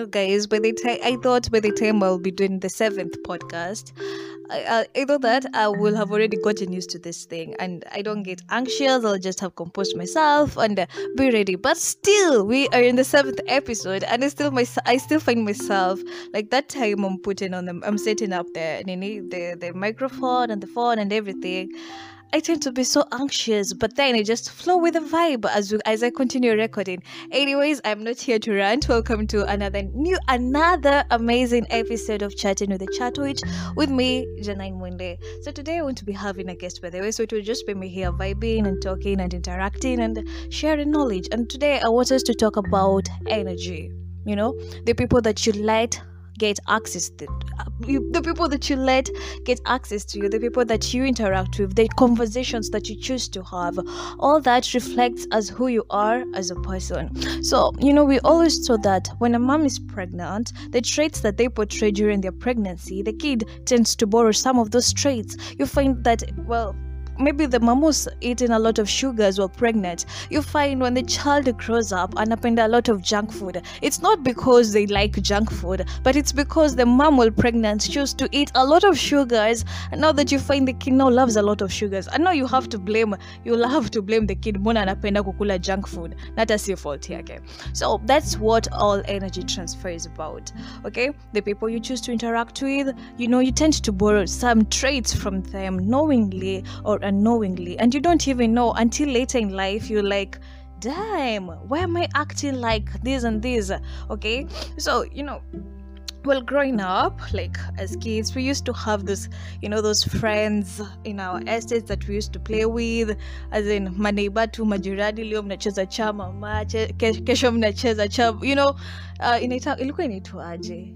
know, guys, by the time I thought by the time I'll be doing the seventh podcast, I, I, thought that I will have already gotten used to this thing and I don't get anxious. I'll just have composed myself and uh, be ready. But still, we are in the seventh episode, and I still my I still find myself like that time I'm putting on them. I'm setting up the the the microphone and the phone and everything. I tend to be so anxious, but then I just flow with the vibe as as I continue recording. Anyways, I'm not here to rant. Welcome to another new, another amazing episode of Chatting with the Chat Witch with me, Janine Mwende. So today I want to be having a guest, by the way. So it will just be me here vibing and talking and interacting and sharing knowledge. And today I want us to talk about energy. You know, the people that you let get access to you, uh, the people that you let get access to you the people that you interact with the conversations that you choose to have all that reflects as who you are as a person. So you know we always saw that when a mom is pregnant the traits that they portray during their pregnancy the kid tends to borrow some of those traits. You find that well maybe the mom was eating a lot of sugars while pregnant. You find when the child grows up and up a lot of junk food, it's not because they like junk food, but it's because the mom while pregnant chose to eat a lot of sugars. And now that you find the kid now loves a lot of sugars, I know you have to blame you'll have to blame the kid mbona anapenda kukula junk food. Not as your fault here, okay? So that's what all energy transfer is about. Okay? The people you choose to interact with, you know, you tend to borrow some traits from them knowingly or unknowingly and you don't even know until later in life you're like damn why am i acting like this and this? Okay? So you know well growing up like as kids we used to have this you know those friends in our estates that we used to play with as in my maneiba tu majirani leo mnacheza chama kesho mnacheza chama you know uh, ilikuwa inaitwaje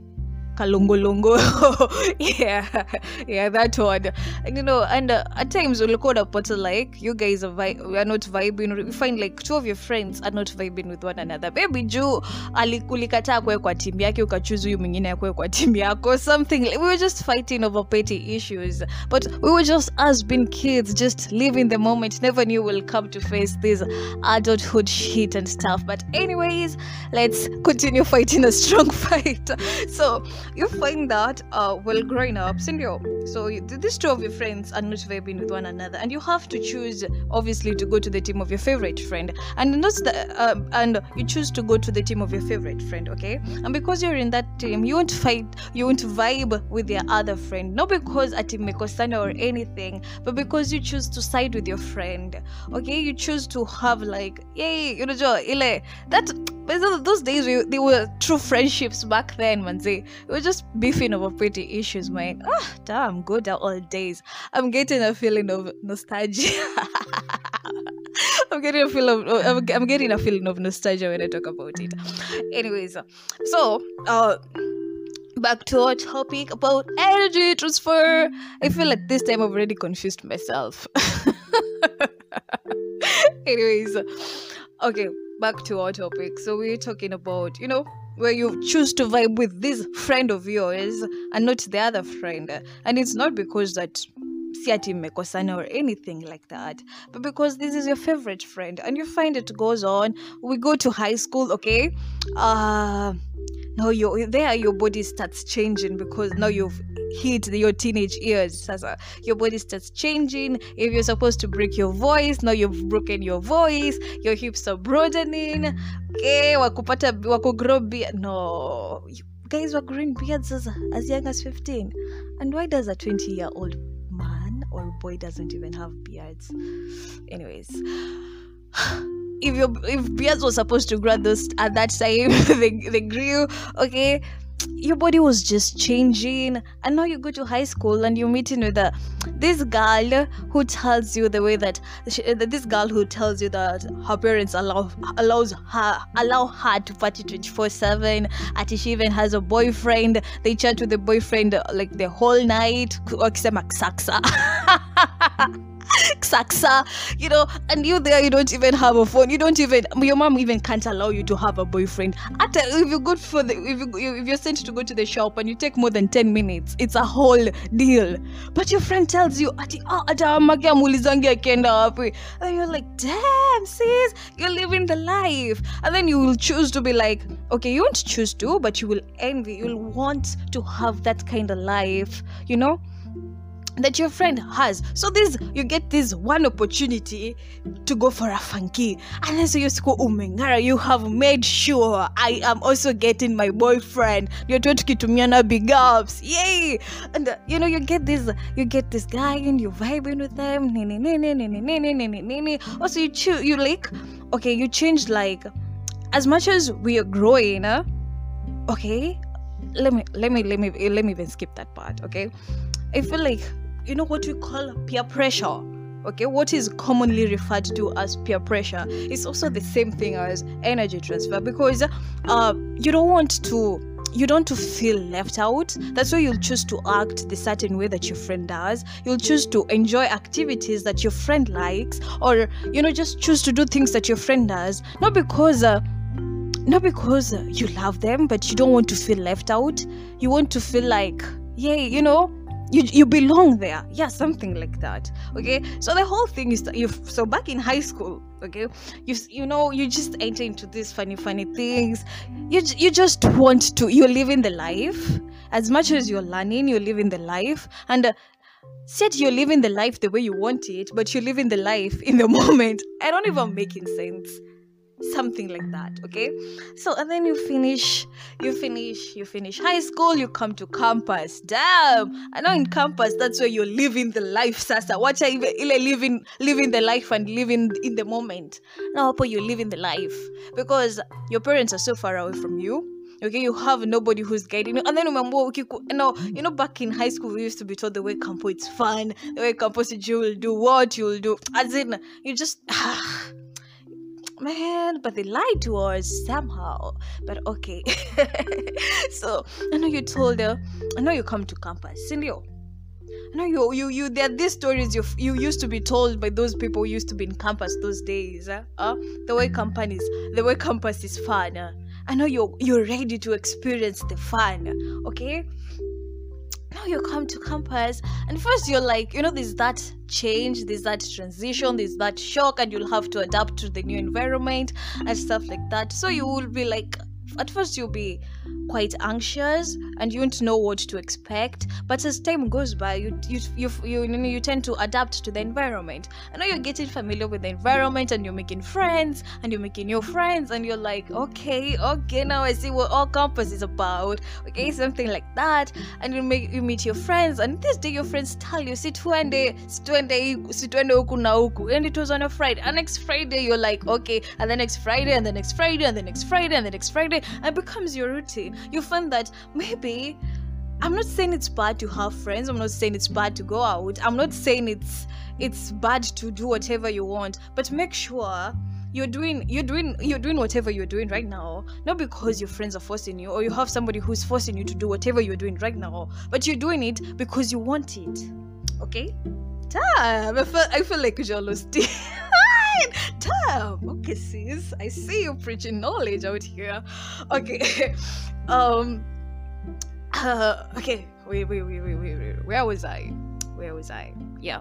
kalongolongo yeah yeah that one. And, you know and uh, at times ulikuwa unapata like you guys are, vi- we are not vibing we find like two of your friends are not vibing with one another. Maybe juu alikukataa kwe kwa timu yake ukachuzi huyu mwingine akwe kwa timu yako something like, we were just fighting over petty issues. But we were just as being kids just living the moment. Never knew we'll come to face this adulthood shit and stuff. But anyways let's continue fighting a strong fight. So you find that uh, while growing up, Cindy, so you, these two of your friends are not vibing with one another, and you have to choose, obviously, to go to the team of your favorite friend, and not the, uh, and you choose to go to the team of your favorite friend, okay? And because you're in that team, you won't fight, you won't vibe with your other friend, not because at mekosana or anything, but because you choose to side with your friend, okay? You choose to have like, yay, you know, ile that those days we, they were true friendships back then, man. We were just beefing over pretty issues, man. Ah, damn, good old days. I'm getting a feeling of nostalgia. I'm getting a feeling of I'm, I'm, getting a feeling of nostalgia when I talk about it. Anyways, so uh back to our topic about energy transfer. I feel like this time I've already confused myself. Anyways, okay, back to our topic. So we're talking about, you know, where you choose to vibe with this friend of yours and not the other friend. And it's not because that siati mekosana or anything like that but because this is your favorite friend and you find it goes on we go to high school okay uh now you there your body starts changing because now you've hit your teenage years your body starts changing. If you're supposed to break your voice now you've broken your voice. Your hips are broadening. Okay wakupata wakugrow beard. No you guys were growing beards as, as young as 15 and why does a 20 year old man or boy doesn't even have beards? Anyways if your if beards was supposed to grow at, this, at that time they, they grew okay? Your body was just changing and now you go to high school and you're meeting with a, this girl who tells you the way that she, uh, this girl who tells you that her parents allow allows her allow her to party 24 7 and she even has a boyfriend. They chat with the boyfriend uh, like the whole night saksa you know, and you there, you don't even have a phone. You don't even, your mom even can't allow you to have a boyfriend. After, if you go for the, if, you, if you're sent to go to the shop and you take more than 10 minutes, it's a whole deal. But your friend tells you, ati, ah, ata amake amulizangi akienda wapi. And you're like, damn, sis, you're living the life. And then you will choose to be like, okay, you won't choose to, but you will envy, you'll want to have that kind of life, you know? That your friend has. So this you get this one opportunity to go for a funky. And then so you go umengara, you have made sure I am also getting my boyfriend. You're talking to kitumiana big ups. Yay! And uh, you know you get this you get this guy and you're vibing with them. Also you choose you like okay, you change like as much as we are growing, uh, okay. Let me let me let me let me even skip that part, okay? I feel like you know what we call peer pressure? Okay what is commonly referred to as peer pressure is also the same thing as energy transfer because uh, you don't want to you don't to feel left out. That's why you'll choose to act the certain way that your friend does. You'll choose to enjoy activities that your friend likes or you know just choose to do things that your friend does. Not because uh, not because uh, you love them but you don't want to feel left out. You want to feel like yay you know you you belong there. Yeah something like that. Okay? So the whole thing is you so back in high school okay you you know you just enter into these funny funny things. You you just want to you're living the life. As much as you're learning you're living the life. And uh, said you're living the life the way you want it but you're living the life in the moment. I don't even making sense something like that okay? So and then you finish you finish you finish high school you come to campus. Damn! I know in campus that's where you're living the life sasa. Watch even living living the life and living in the moment? Now you're living the life. Because your parents are so far away from you okay? You have nobody who's guiding you. And then remember you know you know back in high school we used to be told the way campo it's fun the way campo you will do what you will do. As in you just ah, man but they lied to us somehow but okay so i know you told her i know you come to campus Cindy, I know you, you, you. There are these stories you you used to be told by those people who used to be in campus those days. Uh, uh the way companies, the way campus is fun. I know you're you're ready to experience the fun. Okay, now you come to campus and first you're like you know there's that change there's that transition there's that shock and you'll have to adapt to the new environment and stuff like that. So you will be like at first you'll be quite anxious and you won't know what to expect. But as time goes by you you you, you, you tend to adapt to the environment. And now you're getting familiar with the environment and you're making friends and you're making new friends and you're like okay okay now i see what all campus is about. Okay something like that. And you make you meet your friends and this day your friends tell you sit twende twende twende huku na huku. And it was on a friday. And next friday you're like okay and the next friday and the next friday and the next friday and the next friday. And it becomes your routine. You find that maybe I'm not saying it's bad to have friends. I'm not saying it's bad to go out. I'm not saying it's it's bad to do whatever you want, but make sure you're doing you're doing you're doing whatever you're doing right now. Not because your friends are forcing you or you have somebody who's forcing you to do whatever you're doing right now but you're doing it because you want it. Okay? Damn i feel, I feel like jealousy damn okay sis. I see you preaching knowledge out here. Okay. Um uh, okay wait wait wait wait wait wait where was i? Where was i? Yeah.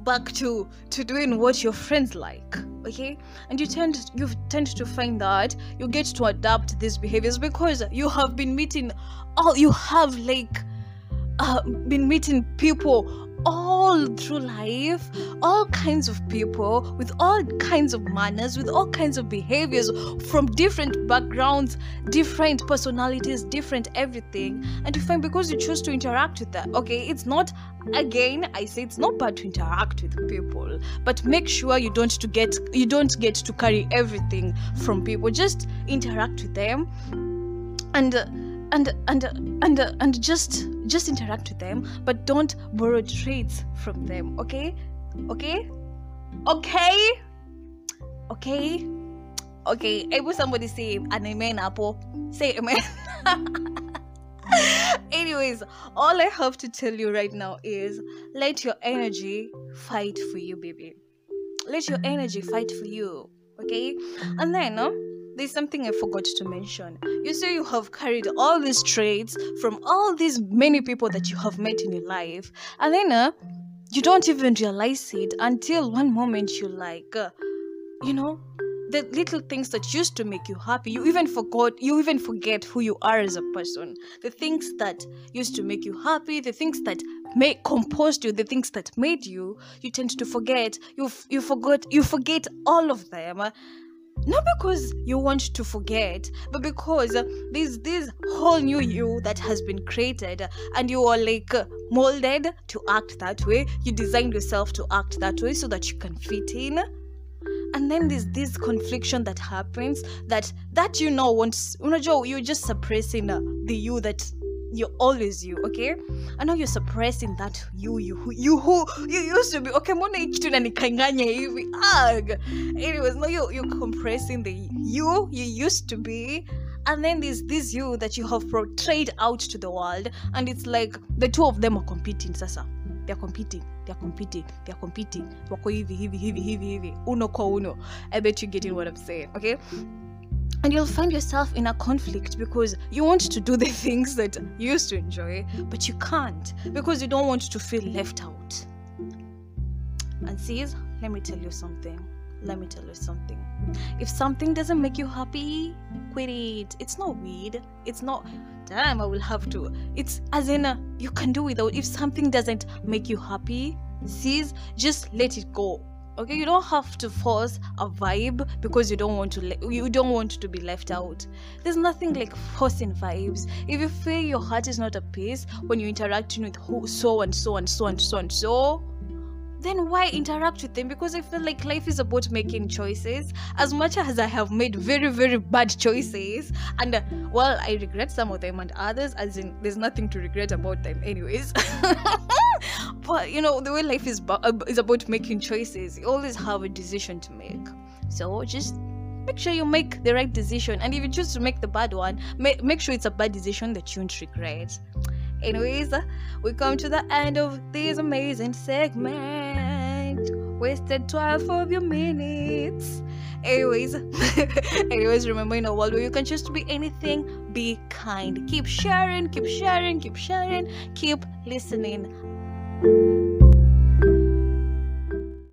Back to to doing what your friends like okay? And you tend you tend to find that you get to adapt these behaviors because you have been meeting all you have like uh, been meeting people all through life, all kinds of people with all kinds of manners, with all kinds of behaviors from different backgrounds, different personalities, different everything. And you find because you choose to interact with them, okay, it's not again i say it's not bad to interact with people but make sure you don't to get you don't get to carry everything from people just interact with them and uh, and and and and just just interact with them but don't borrow traits from them okay? Okay? Okay? Okay? Okay able somebody say an amen apple say amen. Anyways, all I have to tell you right now is let your energy fight for you, baby. Let your energy fight for you, okay? And then, uh, there's something I forgot to mention. You say you have carried all these traits from all these many people that you have met in your life, and then uh, you don't even realize it until one moment you like, uh, you know, the little things that used to make you happy. You even forgot you even forget who you are as a person. The things that used to make you happy the things that make composed you the things that made you you tend to forget. You you forgot you forget all of them not because you want to forget but because there's this whole new you that has been created and you are like molded to act that way. You designed yourself to act that way so that you can fit in. And then there's this confliction that happens that that you know you know you're just suppressing uh, the you that you're always you okay? I know you're suppressing that you you who you who you used to be. Okay mbona hii kitu inanikanganya hivi? Ag anyways no you you're compressing the you you used to be and then there's this you that you have portrayed out to the world and it's like the two of them are competing sasa. They're competing they're competing they're competing. Wako hivi hivi hivi hivi hivi. Uno kwa uno. I bet you getting what i'm saying okay and you'll find yourself in a conflict because you want to do the things that you used to enjoy but you can't because you don't want to feel left out. And sis let me tell you something. Let me tell you something. If something doesn't make you happy quit it. It's not weird. It's not damn i will have to. It's as in uh, you can do without. If something doesn't make you happy sis just let it go okay you don't have to force a vibe because you don't want to le- you don't want to be left out there's nothing like forcing vibes if you feel your heart is not at peace when you're interacting with who so and so and so and so and so then why interact with them? Because I feel like life is about making choices. As much as I have made very, very bad choices, and uh, well, I regret some of them, and others, as in, there's nothing to regret about them, anyways. but you know, the way life is, bu- is about making choices, you always have a decision to make. So just make sure you make the right decision, and if you choose to make the bad one, make, make sure it's a bad decision that you won't regret. Anyways, we come to the end of this amazing segment. Wasted 12 of your minutes. Anyways, anyways, remember in a world where you can choose to be anything, be kind. Keep sharing, keep sharing, keep sharing, keep listening. Thank you.